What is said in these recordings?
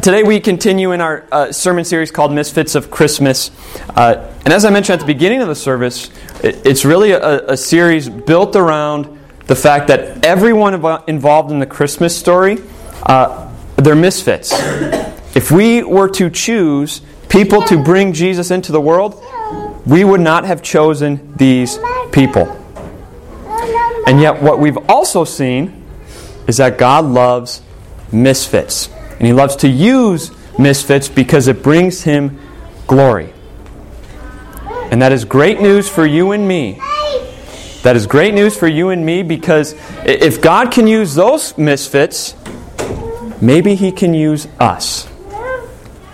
Today we continue in our uh, sermon series called Misfits of Christmas. Uh, and as I mentioned at the beginning of the service, it, it's really a, a, series built around the fact that everyone involved in the Christmas story, uh, they're misfits. If we were to choose people to bring Jesus into the world, we would not have chosen these people. And yet, what we've also seen is that God loves misfits. And He loves to use misfits because it brings Him glory. And that is great news for you and me. That is great news for you and me because if God can use those misfits, maybe He can use us.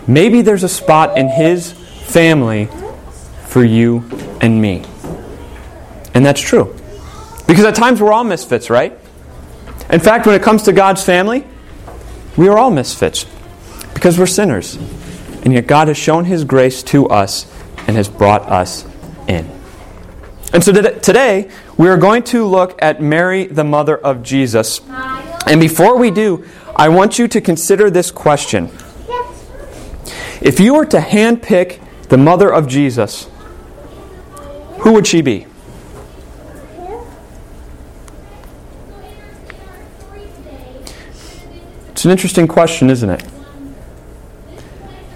Maybe there's a spot in His family for you and me. And that's true. Because at times we're all misfits, right? In fact, when it comes to God's family, we are all misfits because we're sinners. And yet God has shown His grace to us and has brought us in. And so today, we are going to look at Mary, the mother of Jesus. And before we do, I want you to consider this question. If you were to handpick the mother of Jesus, who would she be? It's an interesting question, isn't it?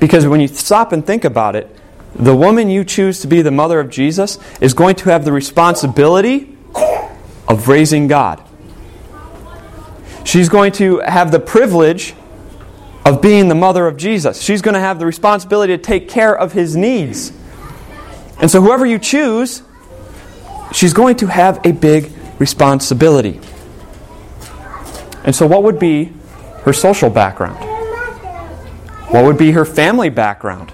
Because when you stop and think about it, the woman you choose to be the mother of Jesus is going to have the responsibility of raising God. She's going to have the privilege of being the mother of Jesus. She's going to have the responsibility to take care of his needs. And so, whoever you choose, she's going to have a big responsibility. And so, what would be her social background? What would be her family background?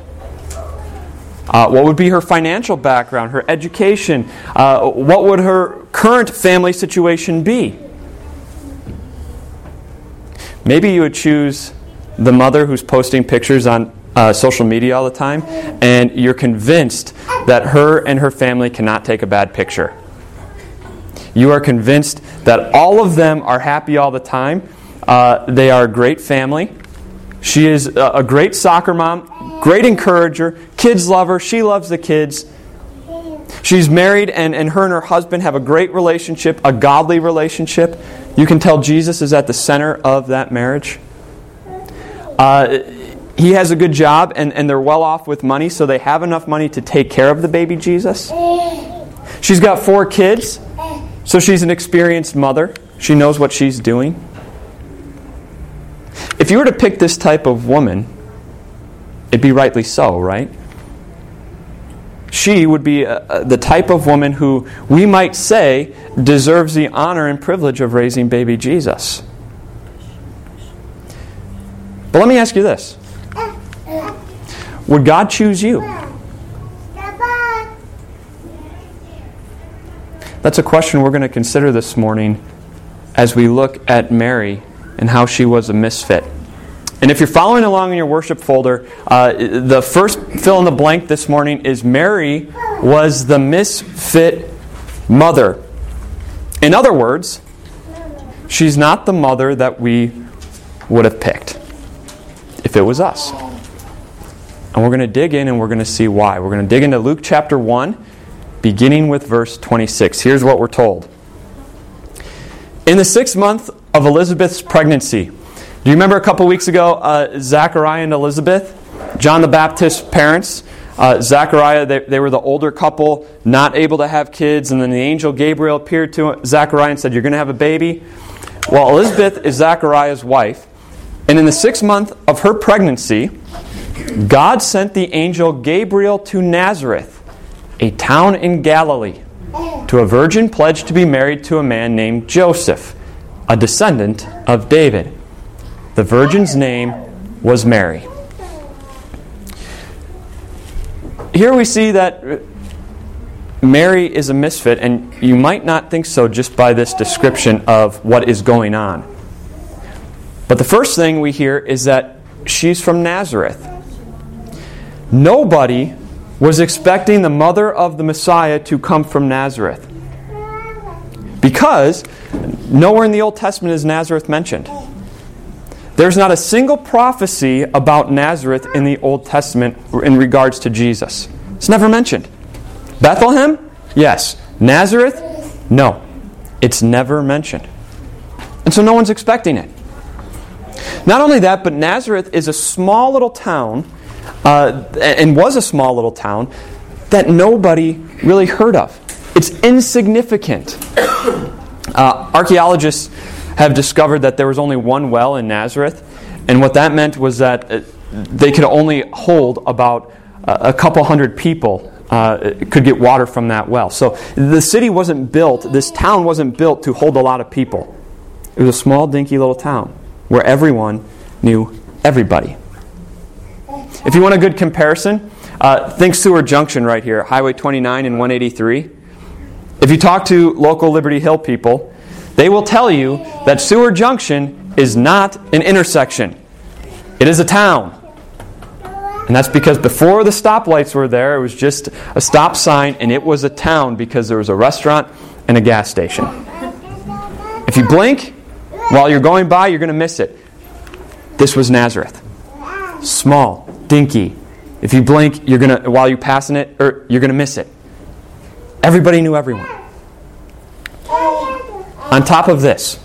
Uh, what would be her financial background, her education? Uh, what would her current family situation be? Maybe you would choose the mother who's posting pictures on uh, social media all the time, and you're convinced that her and her family cannot take a bad picture. You are convinced that all of them are happy all the time, uh, they are a great family. She is a great soccer mom, great encourager, kids love her, she loves the kids. She's married, and, and her and her husband have a great relationship, a godly relationship. You can tell Jesus is at the center of that marriage. Uh, he has a good job, and, and they're well off with money, so they have enough money to take care of the baby Jesus. She's got four kids, so she's an experienced mother. She knows what she's doing. If you were to pick this type of woman, it'd be rightly so, right? She would be uh, uh, the type of woman who we might say deserves the honor and privilege of raising baby Jesus. But let me ask you this Would God choose you? That's a question we're going to consider this morning as we look at Mary and how she was a misfit. And if you're following along in your worship folder, uh, the first fill in the blank this morning is Mary was the misfit mother. In other words, she's not the mother that we would have picked if it was us. And we're going to dig in and we're going to see why. We're going to dig into Luke chapter 1, beginning with verse 26. Here's what we're told. In the sixth month of Elizabeth's pregnancy. Do you remember a couple weeks ago, uh, Zachariah and Elizabeth, John the Baptist's parents? Uh, Zachariah, they, they were the older couple, not able to have kids, and then the angel Gabriel appeared to Zachariah and said, You're going to have a baby. Well, Elizabeth is Zachariah's wife, and in the sixth month of her pregnancy, God sent the angel Gabriel to Nazareth, a town in Galilee, to a virgin pledged to be married to a man named Joseph a descendant of David. The virgin's name was Mary. Here we see that Mary is a misfit, and you might not think so just by this description of what is going on. But the first thing we hear is that she's from Nazareth. Nobody was expecting the mother of the Messiah to come from Nazareth. Because Nowhere in the Old Testament is Nazareth mentioned. There's not a single prophecy about Nazareth in the Old Testament in regards to Jesus. It's never mentioned. Bethlehem? Yes. Nazareth? No. It's never mentioned. And so no one's expecting it. Not only that, but Nazareth is a small little town, uh, and was a small little town, that nobody really heard of. It's insignificant. Uh, archaeologists have discovered that there was only one well in Nazareth, and what that meant was that uh, they could only hold about a couple hundred people uh, could get water from that well. So the city wasn't built, this town wasn't built to hold a lot of people. It was a small, dinky little town where everyone knew everybody. If you want a good comparison, uh, think Seward Junction right here, Highway 29 and 183. If you talk to local Liberty Hill people, they will tell you that Seward Junction is not an intersection, it is a town. And that's because before the stoplights were there, it was just a stop sign, and it was a town because there was a restaurant and a gas station. If you blink while you're going by, you're going to miss it. This was Nazareth. Small, dinky. If you blink, you're going to while you're passing it, or you're going to miss it. Everybody knew everyone. On top of this,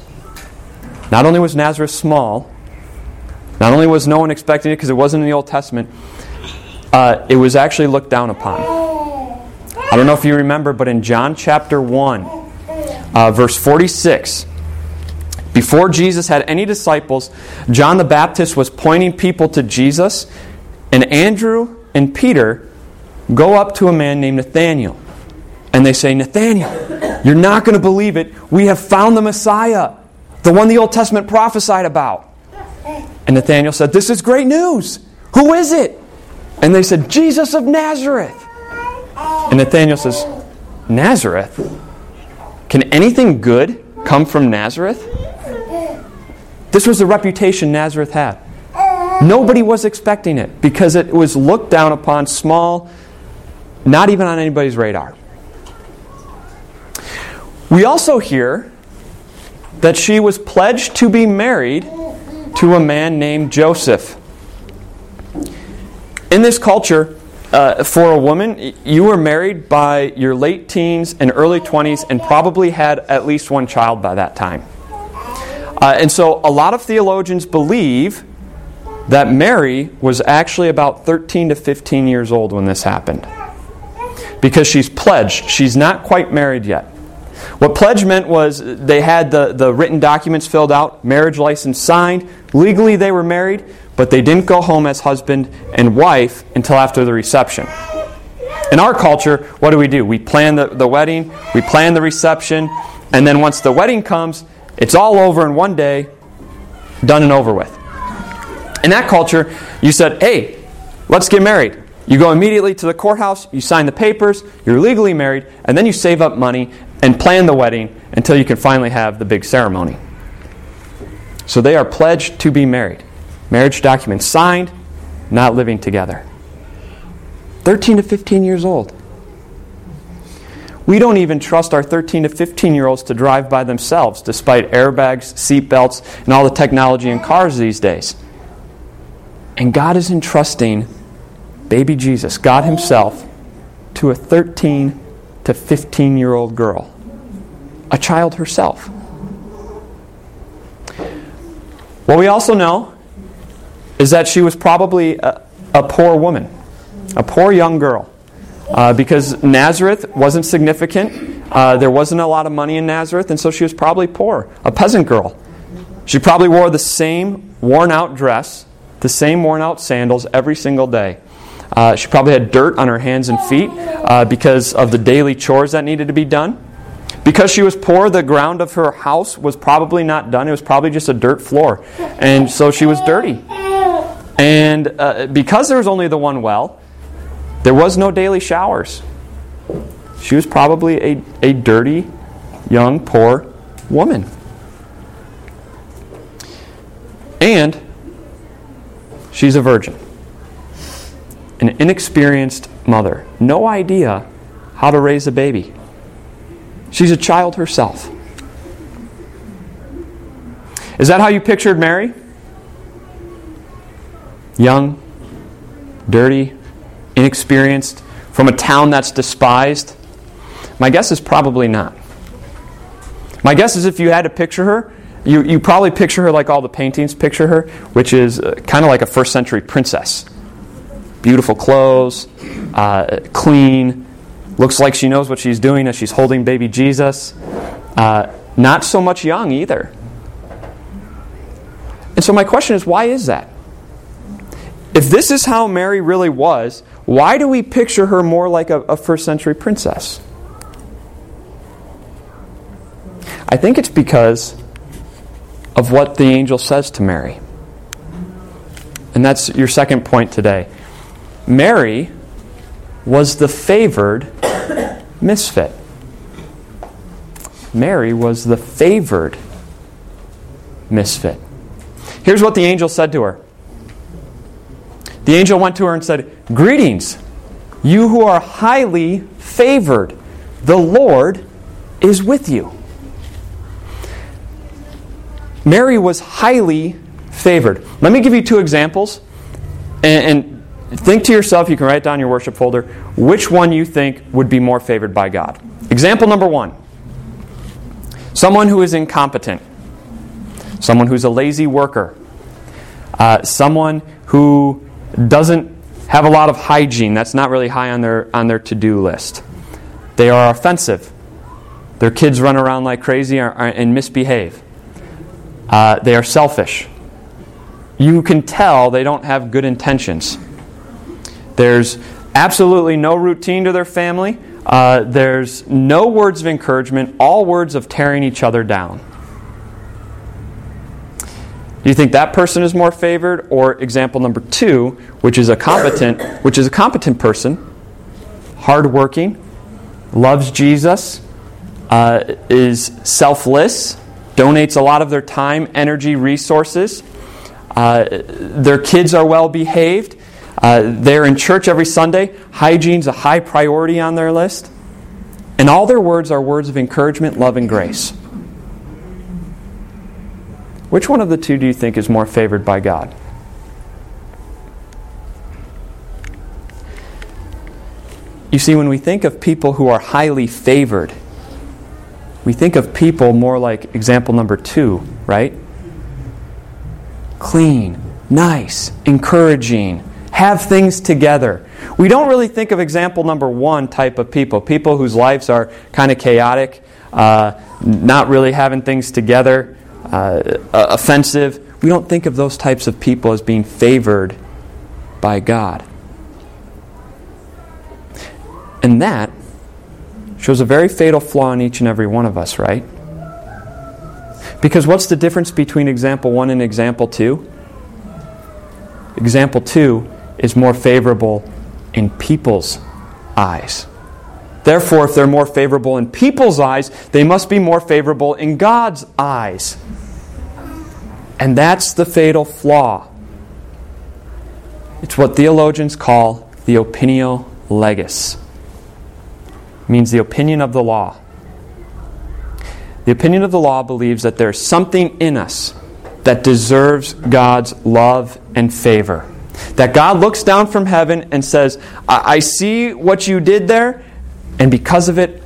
not only was Nazareth small, not only was no one expecting it because it wasn't in the Old Testament, uh, it was actually looked down upon. I don't know if you remember, but in John chapter 1, uh, verse 46, before Jesus had any disciples, John the Baptist was pointing people to Jesus, and Andrew and Peter go up to a man named Nathanael. And they say, Nathanael, you're not going to believe it. We have found the Messiah, the one the Old Testament prophesied about. And Nathanael said, This is great news. Who is it? And they said, Jesus of Nazareth. And Nathanael says, Nazareth? Can anything good come from Nazareth? This was the reputation Nazareth had. Nobody was expecting it because it was looked down upon small, not even on anybody's radar. We also hear that she was pledged to be married to a man named Joseph. In this culture, uh, for a woman, you were married by your late teens and early 20s and probably had at least one child by that time. Uh, and so a lot of theologians believe that Mary was actually about 13 to 15 years old when this happened. Because she's pledged, she's not quite married yet. What pledge meant was they had the, the written documents filled out, marriage license signed. Legally, they were married, but they didn't go home as husband and wife until after the reception. In our culture, what do we do? We plan the, the wedding, we plan the reception, and then once the wedding comes, it's all over in one day, done and over with. In that culture, you said, hey, let's get married. You go immediately to the courthouse, you sign the papers, you're legally married, and then you save up money and plan the wedding until you can finally have the big ceremony. So they are pledged to be married. Marriage documents signed, not living together. 13 to 15 years old. We don't even trust our 13 to 15 year olds to drive by themselves, despite airbags, seatbelts, and all the technology in cars these days. And God is entrusting baby Jesus, God Himself, to a 13 to 15 year old girl a child herself. What we also know is that she was probably a, a poor woman, a poor young girl. Uh, because Nazareth wasn't significant. Uh, there wasn't a lot of money in Nazareth, and so she was probably poor, a peasant girl. She probably wore the same worn out dress, the same worn out sandals every single day. Uh, she probably had dirt on her hands and feet uh, because of the daily chores that needed to be done. Because she was poor, the ground of her house was probably not done. It was probably just a dirt floor. And so she was dirty. And uh, because there was only the one well, there was no daily showers. She was probably a, a dirty, young, poor woman. And she's a virgin, an inexperienced mother. No idea how to raise a baby. She's a child herself. Is that how you pictured Mary? Young, dirty, inexperienced, from a town that's despised? My guess is probably not. My guess is if you had to picture her, you, you probably picture her like all the paintings picture her, which is uh, kind of like a first century princess. Beautiful clothes, uh, clean, looks like she knows what she's doing as she's holding baby Jesus. Uh, not so much young either. And so my question is why is that? If this is how Mary really was, why do we picture her more like a, a first century princess? I think it's because of what the angel says to Mary. And that's your second point today. Mary was the favored misfit. Mary was the favored misfit. Here's what the angel said to her The angel went to her and said, Greetings, you who are highly favored. The Lord is with you. Mary was highly favored. Let me give you two examples. And, and, think to yourself, you can write down your worship folder, which one you think would be more favored by God. Example number one someone who is incompetent, someone who's a lazy worker, uh, someone who doesn't have a lot of hygiene. That's not really high on their, on their to do list. They are offensive. Their kids run around like crazy and misbehave. Uh, they are selfish. You can tell they don't have good intentions. There's absolutely no routine to their family. Uh, there's no words of encouragement, all words of tearing each other down. Do you think that person is more favored, or example number two, which is a competent, which is a competent person, hardworking, loves Jesus, uh, is selfless, donates a lot of their time, energy, resources. Uh, their kids are well behaved. Uh, they're in church every Sunday. Hygiene's a high priority on their list. And all their words are words of encouragement, love, and grace. Which one of the two do you think is more favored by God? You see, when we think of people who are highly favored, we think of people more like example number two, right? Clean, nice, encouraging, have things together. We don't really think of example number one type of people, people whose lives are kind of chaotic, uh, not really having things together, uh, offensive. We don't think of those types of people as being favored by God. And that shows a very fatal flaw in each and every one of us, right? Because what's the difference between example 1 and example 2? Example 2 is more favorable in people's eyes. Therefore, if they're more favorable in people's eyes, they must be more favorable in God's eyes. And that's the fatal flaw. It's what theologians call the opinio legis means the opinion of the law. The opinion of the law believes that there's something in us that deserves God's love and favor. That God looks down from heaven and says, I, I see what you did there, and because of it,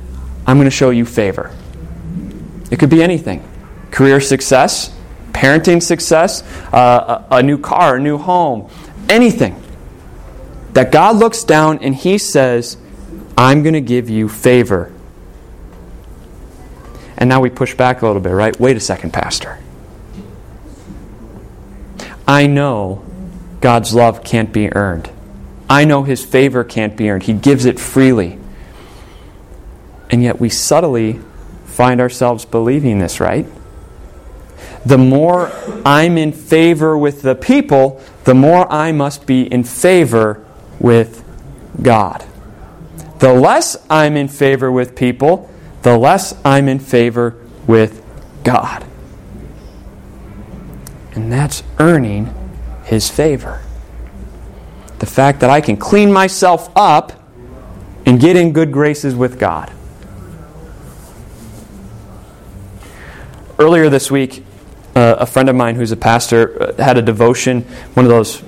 I'm going to show you favor. It could be anything career success, parenting success, uh, a, a new car, a new home, anything. That God looks down and He says, I'm going to give you favor. And now we push back a little bit, right? Wait a second, Pastor. I know God's love can't be earned. I know His favor can't be earned. He gives it freely. And yet we subtly find ourselves believing this, right? The more I'm in favor with the people, the more I must be in favor with God. The less I'm in favor with people, the less I'm in favor with God. And that's earning His favor. The fact that I can clean myself up and get in good graces with God. Earlier this week, uh, a friend of mine who's a pastor uh, had a devotion, one of those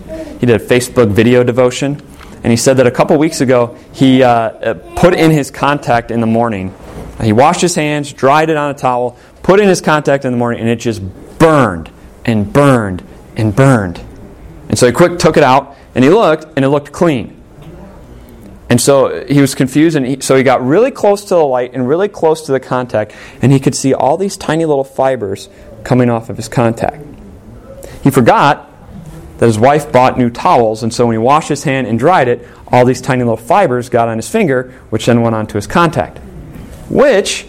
he did a Facebook video devotion, and he said that a couple weeks ago he uh, put in his contact in the morning. He washed his hands, dried it on a towel, put in his contact in the morning, and it just burned and burned and burned. And so he quick took it out, and he looked, and it looked clean. And so he was confused, and he, so he got really close to the light and really close to the contact, and he could see all these tiny little fibers coming off of his contact. He forgot that his wife bought new towels, and so when he washed his hand and dried it, all these tiny little fibers got on his finger, which then went onto his contact. Which,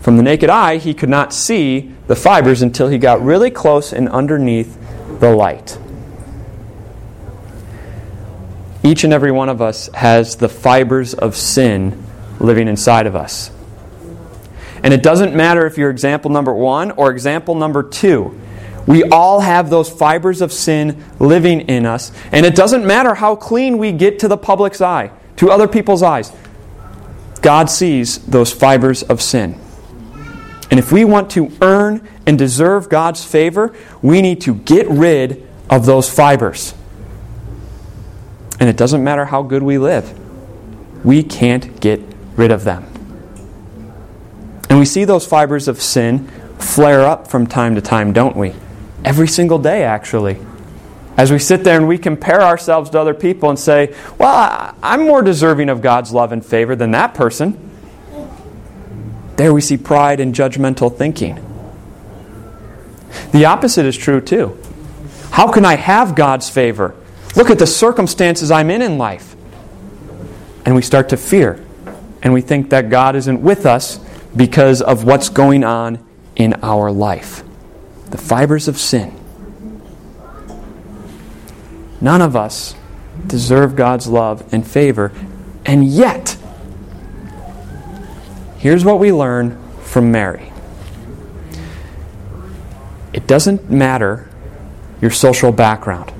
from the naked eye, he could not see the fibers until he got really close and underneath the light. Each and every one of us has the fibers of sin living inside of us. And it doesn't matter if you're example number one or example number two. We all have those fibers of sin living in us. And it doesn't matter how clean we get to the public's eye, to other people's eyes. God sees those fibers of sin. And if we want to earn and deserve God's favor, we need to get rid of those fibers. And it doesn't matter how good we live, we can't get rid of them. And we see those fibers of sin flare up from time to time, don't we? Every single day, actually. As we sit there and we compare ourselves to other people and say, Well, I'm more deserving of God's love and favor than that person. There we see pride and judgmental thinking. The opposite is true too. How can I have God's favor? Look at the circumstances I'm in in life. And we start to fear. And we think that God isn't with us because of what's going on in our life. The fibers of sin. None of us deserve God's love and favor. And yet, here's what we learn from Mary it doesn't matter your social background.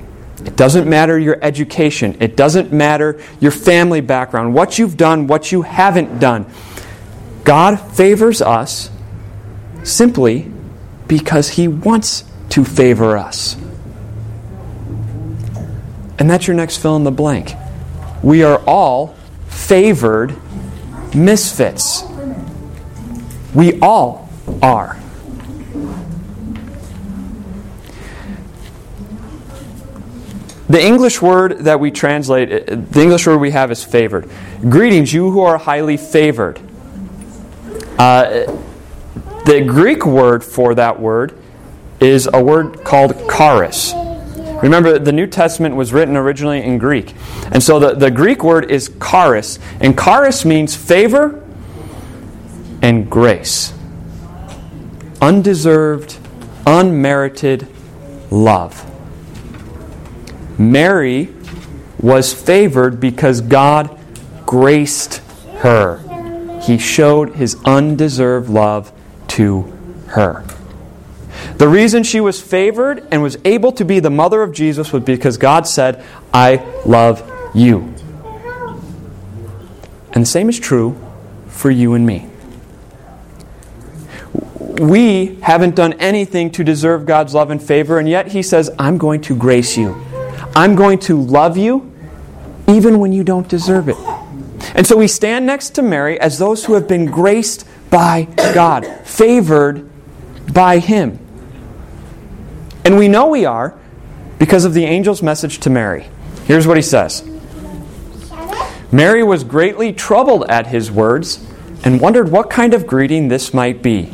It doesn't matter your education. It doesn't matter your family background, what you've done, what you haven't done. God favors us simply because He wants to favor us. And that's your next fill in the blank. We are all favored misfits. We all are. The English word that we translate, the English word we have is favored. Greetings, you who are highly favored. Uh, the Greek word for that word is a word called charis. Remember, the New Testament was written originally in Greek. And so the, the Greek word is charis. And charis means favor and grace. Undeserved, unmerited love. Mary was favored because God graced her. He showed his undeserved love to her. The reason she was favored and was able to be the mother of Jesus was because God said, I love you. And the same is true for you and me. We haven't done anything to deserve God's love and favor, and yet He says, I'm going to grace you. I'm going to love you even when you don't deserve it. And so we stand next to Mary as those who have been graced by God, favored by Him. And we know we are because of the angel's message to Mary. Here's what he says Mary was greatly troubled at his words and wondered what kind of greeting this might be.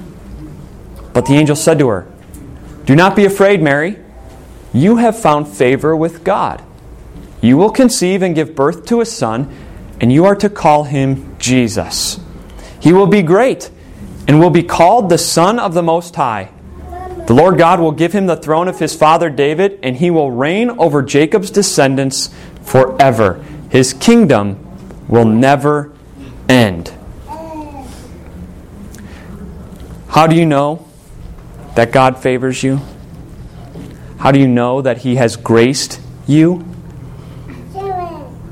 But the angel said to her, Do not be afraid, Mary. You have found favor with God. You will conceive and give birth to a son, and you are to call him Jesus. He will be great and will be called the Son of the Most High. The Lord God will give him the throne of his father David, and he will reign over Jacob's descendants forever. His kingdom will never end. How do you know that God favors you? How do you know that He has graced you?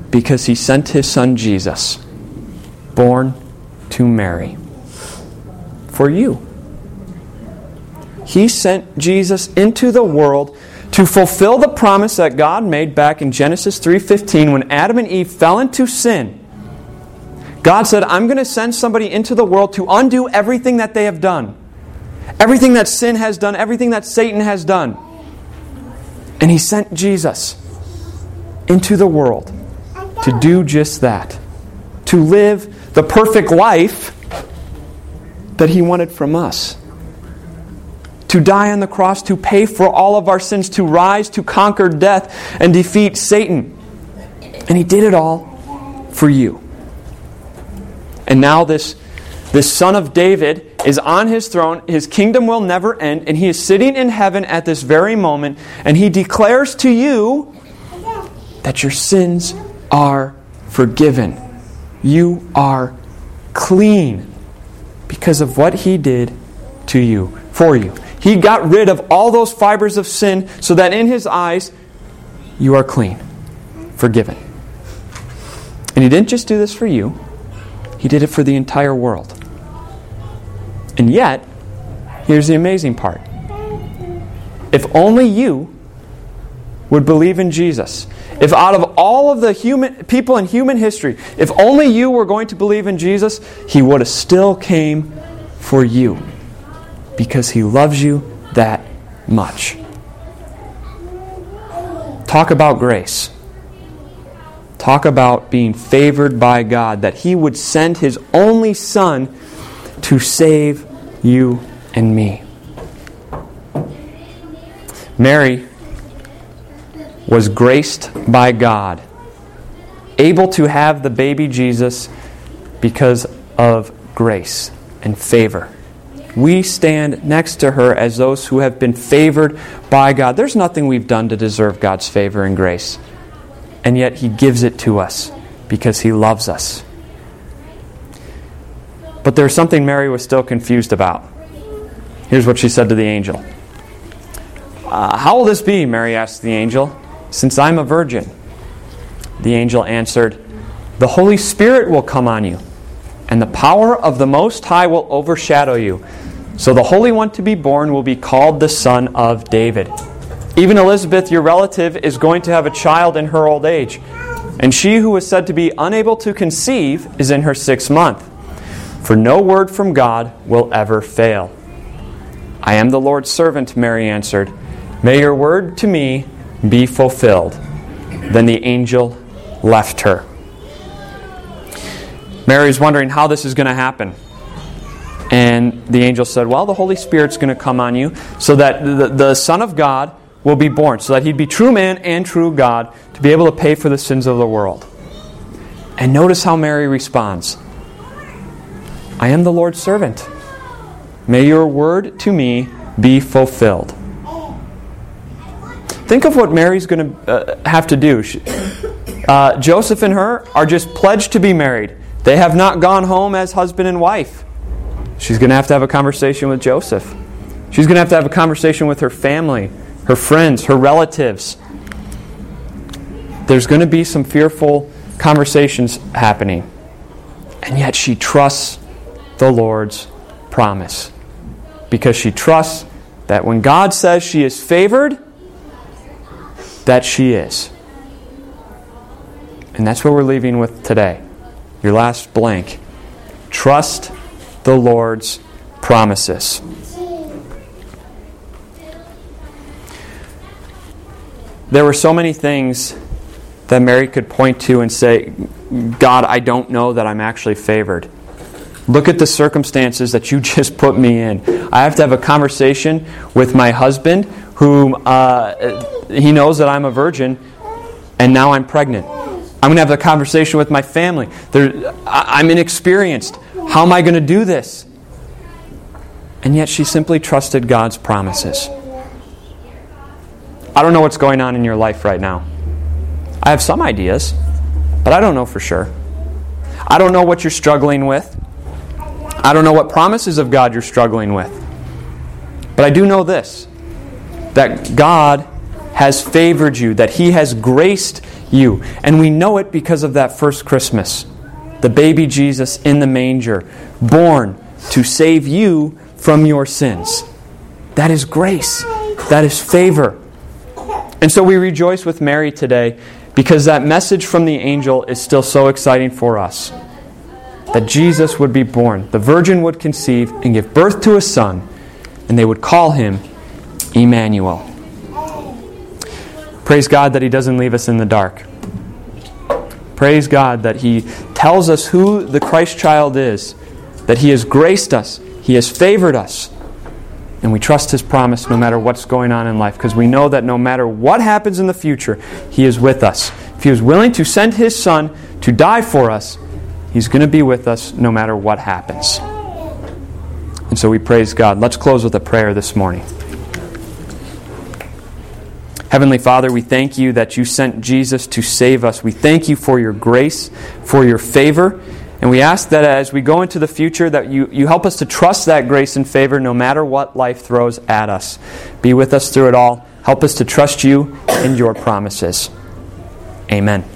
Because He sent His Son Jesus, born to Mary, for you. He sent Jesus into the world to fulfill the promise that God made back in Genesis 3:15 when Adam and Eve fell into sin. God said, "I'm going to send somebody into the world to undo everything that they have done. Everything that sin has done, everything that Satan has done." And he sent Jesus into the world to do just that. To live the perfect life that he wanted from us to die on the cross, to pay for all of our sins, to rise, to conquer death, and defeat Satan. And He did it all for you. And now, this, this Son of David is on his throne. His kingdom will never end. And He is sitting in heaven at this very moment. And He declares to you that your sins are forgiven. You are clean because of what He did to you, for you. He got rid of all those fibers of sin so that in His eyes, you are clean, forgiven. And He didn't just do this for you, He did it for the entire world. And yet, here's the amazing part if only you would believe in Jesus, if out of all of the human people in human history, if only you were going to believe in Jesus, he would have still came for you because He loves you that much. Talk about grace. Talk about being favored by God, that He would send His only Son to save you and me. Mary was graced by God, able to have the baby Jesus because of grace and favor. We stand next to her as those who have been favored by God. There's nothing we've done to deserve God's favor and grace. And yet He gives it to us because He loves us. But there's something Mary was still confused about. Here's what she said to the angel uh, How will this be? Mary asked the angel, since I'm a virgin. The angel answered, The Holy Spirit will come on you, and the power of the Most High will overshadow you. So the Holy One to be born will be called the Son of David. Even Elizabeth, your relative, is going to have a child in her old age. And she who was said to be unable to conceive is in her sixth month. For no word from God will ever fail. I am the Lord's servant, Mary answered. May your word to me be fulfilled. Then the angel left her. Mary's wondering how this is going to happen. And the angel said, Well, the Holy Spirit's going to come on you so that the, the Son of God will be born, so that he'd be true man and true God to be able to pay for the sins of the world. And notice how Mary responds I am the Lord's servant. May your word to me be fulfilled. Think of what Mary's going to uh, have to do. She, uh, Joseph and her are just pledged to be married. They have not gone home as husband and wife. She's going to have to have a conversation with Joseph. She's going to have to have a conversation with her family, her friends, her relatives. There's going to be some fearful conversations happening. And yet she trusts the Lord's promise. Because she trusts that when God says she is favored, that she is. And that's what we're leaving with today. Your last blank. Trust the Lord's promises. There were so many things that Mary could point to and say, God, I don't know that I'm actually favored. Look at the circumstances that you just put me in. I have to have a conversation with my husband, whom uh, he knows that I'm a virgin, and now I'm pregnant. I'm going to have a conversation with my family. There, I'm inexperienced. How am I going to do this? And yet she simply trusted God's promises. I don't know what's going on in your life right now. I have some ideas, but I don't know for sure. I don't know what you're struggling with. I don't know what promises of God you're struggling with. But I do know this that God has favored you, that He has graced you. And we know it because of that first Christmas the baby Jesus in the manger, born to save you from your sins. That is grace, that is favor. And so we rejoice with Mary today because that message from the angel is still so exciting for us. That Jesus would be born, the virgin would conceive and give birth to a son, and they would call him Emmanuel. Praise God that he doesn't leave us in the dark. Praise God that he tells us who the Christ child is, that he has graced us, he has favored us, and we trust His promise no matter what's going on in life because we know that no matter what happens in the future, He is with us. If He was willing to send His Son to die for us, He's going to be with us no matter what happens. And so we praise God. Let's close with a prayer this morning. Heavenly Father, we thank you that you sent Jesus to save us. We thank you for your grace, for your favor. And we ask that as we go into the future, that you, you help us to trust that grace and favor no matter what life throws at us. Be with us through it all. Help us to trust you and your promises. Amen.